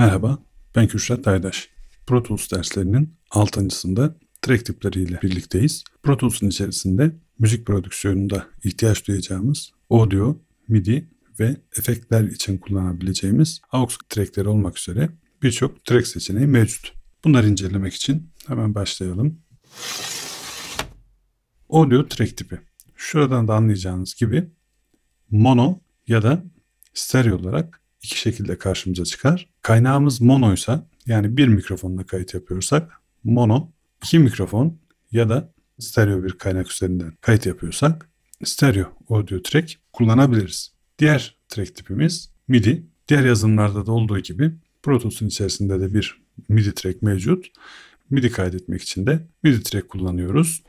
Merhaba, ben Kürşat Aydaş. Pro Tools derslerinin 6.sında track tipleriyle birlikteyiz. Pro Tools'un içerisinde müzik prodüksiyonunda ihtiyaç duyacağımız audio, MIDI ve efektler için kullanabileceğimiz AUX trackleri olmak üzere birçok track seçeneği mevcut. Bunları incelemek için hemen başlayalım. Audio track tipi. Şuradan da anlayacağınız gibi mono ya da stereo olarak iki şekilde karşımıza çıkar. Kaynağımız monoysa yani bir mikrofonla kayıt yapıyorsak mono, iki mikrofon ya da stereo bir kaynak üzerinden kayıt yapıyorsak stereo audio track kullanabiliriz. Diğer track tipimiz MIDI. Diğer yazılımlarda da olduğu gibi Pro Tools'un içerisinde de bir MIDI track mevcut. MIDI kaydetmek için de MIDI track kullanıyoruz.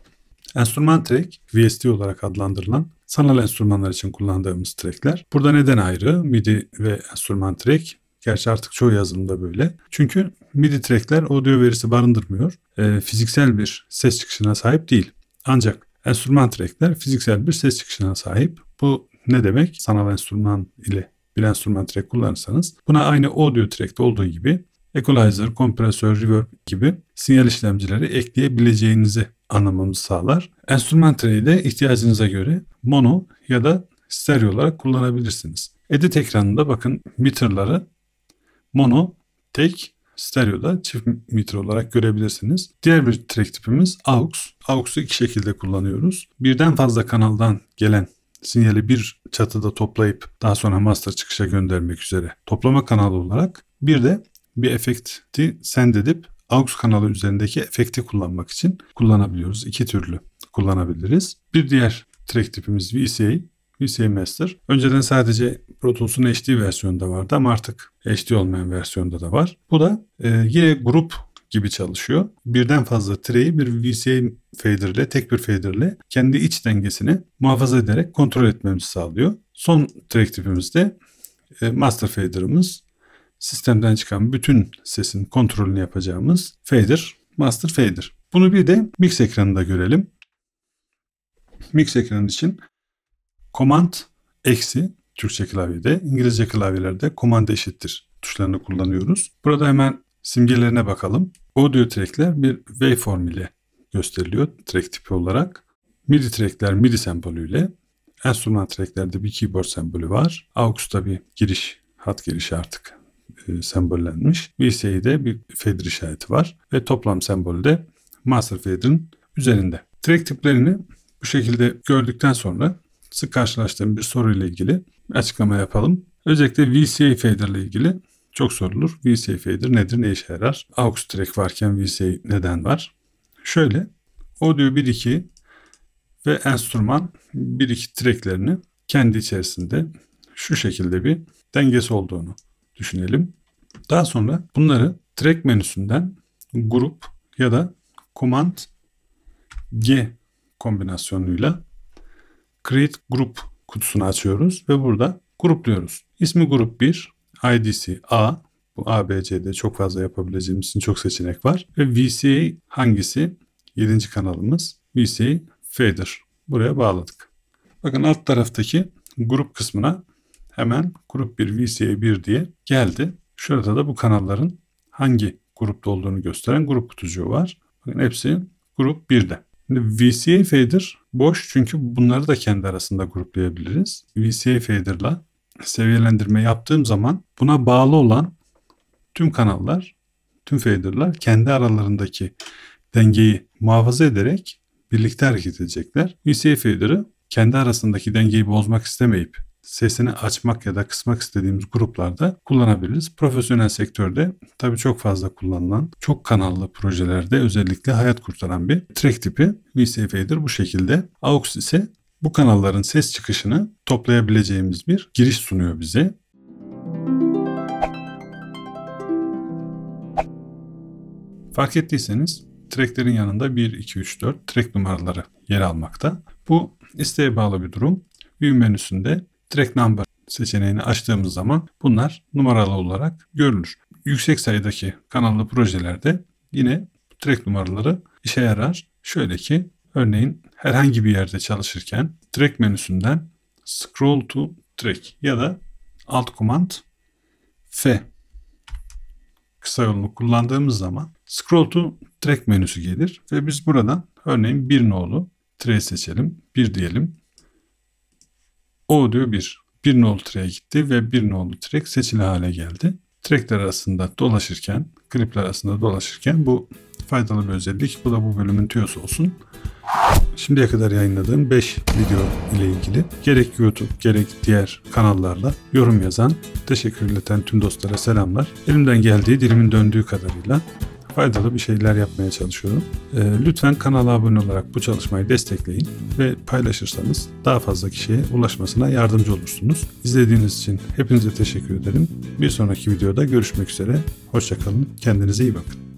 Enstrüman track, VST olarak adlandırılan sanal enstrümanlar için kullandığımız trackler. Burada neden ayrı? MIDI ve enstrüman track. Gerçi artık çoğu yazılımda böyle. Çünkü MIDI trackler audio verisi barındırmıyor. E, fiziksel bir ses çıkışına sahip değil. Ancak enstrüman trackler fiziksel bir ses çıkışına sahip. Bu ne demek? Sanal enstrüman ile bir enstrüman track kullanırsanız buna aynı audio track'te olduğu gibi equalizer, kompresör, reverb gibi sinyal işlemcileri ekleyebileceğinizi anlamamızı sağlar. Enstrüman track'i de ihtiyacınıza göre mono ya da stereo olarak kullanabilirsiniz. Edit ekranında bakın meterları mono, tek, stereoda çift meter olarak görebilirsiniz. Diğer bir track tipimiz AUX. AUX'u iki şekilde kullanıyoruz. Birden fazla kanaldan gelen sinyali bir çatıda toplayıp daha sonra master çıkışa göndermek üzere toplama kanalı olarak bir de bir efekti send edip AUX kanalı üzerindeki efekti kullanmak için kullanabiliyoruz. İki türlü kullanabiliriz. Bir diğer track tipimiz VCA. VCA Master. Önceden sadece Pro Tools'un HD versiyonunda vardı ama artık HD olmayan versiyonda da var. Bu da e, yine grup gibi çalışıyor. Birden fazla treyi bir VCA fader ile tek bir fader ile kendi iç dengesini muhafaza ederek kontrol etmemizi sağlıyor. Son track tipimizde e, master fader'ımız sistemden çıkan bütün sesin kontrolünü yapacağımız fader, master fader. Bunu bir de mix ekranında görelim. Mix ekranı için command eksi Türkçe klavyede, İngilizce klavyelerde command eşittir tuşlarını kullanıyoruz. Burada hemen simgelerine bakalım. Audio trackler bir waveform ile gösteriliyor track tipi olarak. MIDI trackler MIDI sembolüyle. Enstrüman tracklerde bir keyboard sembolü var. AUX'ta bir giriş, hat girişi artık e, sembollenmiş. VCA'de bir fader işareti var ve toplam sembolü de master fader'ın üzerinde. Track tiplerini bu şekilde gördükten sonra sık karşılaştığım bir soruyla ilgili açıklama yapalım. Özellikle VCA fader ile ilgili çok sorulur. VCA fader nedir, ne işe yarar? AUX track varken VCA neden var? Şöyle, audio 1.2 ve enstrüman 1.2 tracklerini kendi içerisinde şu şekilde bir dengesi olduğunu düşünelim. Daha sonra bunları track menüsünden grup ya da command G kombinasyonuyla create group kutusunu açıyoruz ve burada grupluyoruz. İsmi grup 1, ID'si A. Bu A, B, C'de çok fazla yapabileceğimiz için çok seçenek var. Ve VCA hangisi? 7. kanalımız VCA Fader. Buraya bağladık. Bakın alt taraftaki grup kısmına hemen grup 1 VCA 1 diye geldi. Şurada da bu kanalların hangi grupta olduğunu gösteren grup kutucuğu var. Bakın hepsi grup 1'de. Şimdi VCA fader boş çünkü bunları da kendi arasında gruplayabiliriz. VCA fader'la seviyelendirme yaptığım zaman buna bağlı olan tüm kanallar, tüm fader'lar kendi aralarındaki dengeyi muhafaza ederek birlikte hareket edecekler. VCA fader'ı kendi arasındaki dengeyi bozmak istemeyip sesini açmak ya da kısmak istediğimiz gruplarda kullanabiliriz. Profesyonel sektörde tabii çok fazla kullanılan, çok kanallı projelerde özellikle hayat kurtaran bir track tipi VCA fader bu şekilde. AUX ise bu kanalların ses çıkışını toplayabileceğimiz bir giriş sunuyor bize. Fark ettiyseniz tracklerin yanında 1, 2, 3, 4 track numaraları yer almakta. Bu isteğe bağlı bir durum. View menüsünde track number seçeneğini açtığımız zaman bunlar numaralı olarak görülür. Yüksek sayıdaki kanallı projelerde yine track numaraları işe yarar. Şöyle ki örneğin herhangi bir yerde çalışırken track menüsünden scroll to track ya da alt command F kısa yolunu kullandığımız zaman scroll to track menüsü gelir ve biz buradan örneğin bir nolu tray seçelim. Bir diyelim. Audio 1. Bir nolu tray gitti ve bir nolu track seçili hale geldi. Trackler arasında dolaşırken, klipler arasında dolaşırken bu faydalı bir özellik. Bu da bu bölümün tüyosu olsun. Şimdiye kadar yayınladığım 5 video ile ilgili gerek YouTube gerek diğer kanallarla yorum yazan, teşekkür ileten tüm dostlara selamlar. Elimden geldiği dilimin döndüğü kadarıyla faydalı bir şeyler yapmaya çalışıyorum. Ee, lütfen kanala abone olarak bu çalışmayı destekleyin ve paylaşırsanız daha fazla kişiye ulaşmasına yardımcı olursunuz. İzlediğiniz için hepinize teşekkür ederim. Bir sonraki videoda görüşmek üzere. Hoşçakalın. Kendinize iyi bakın.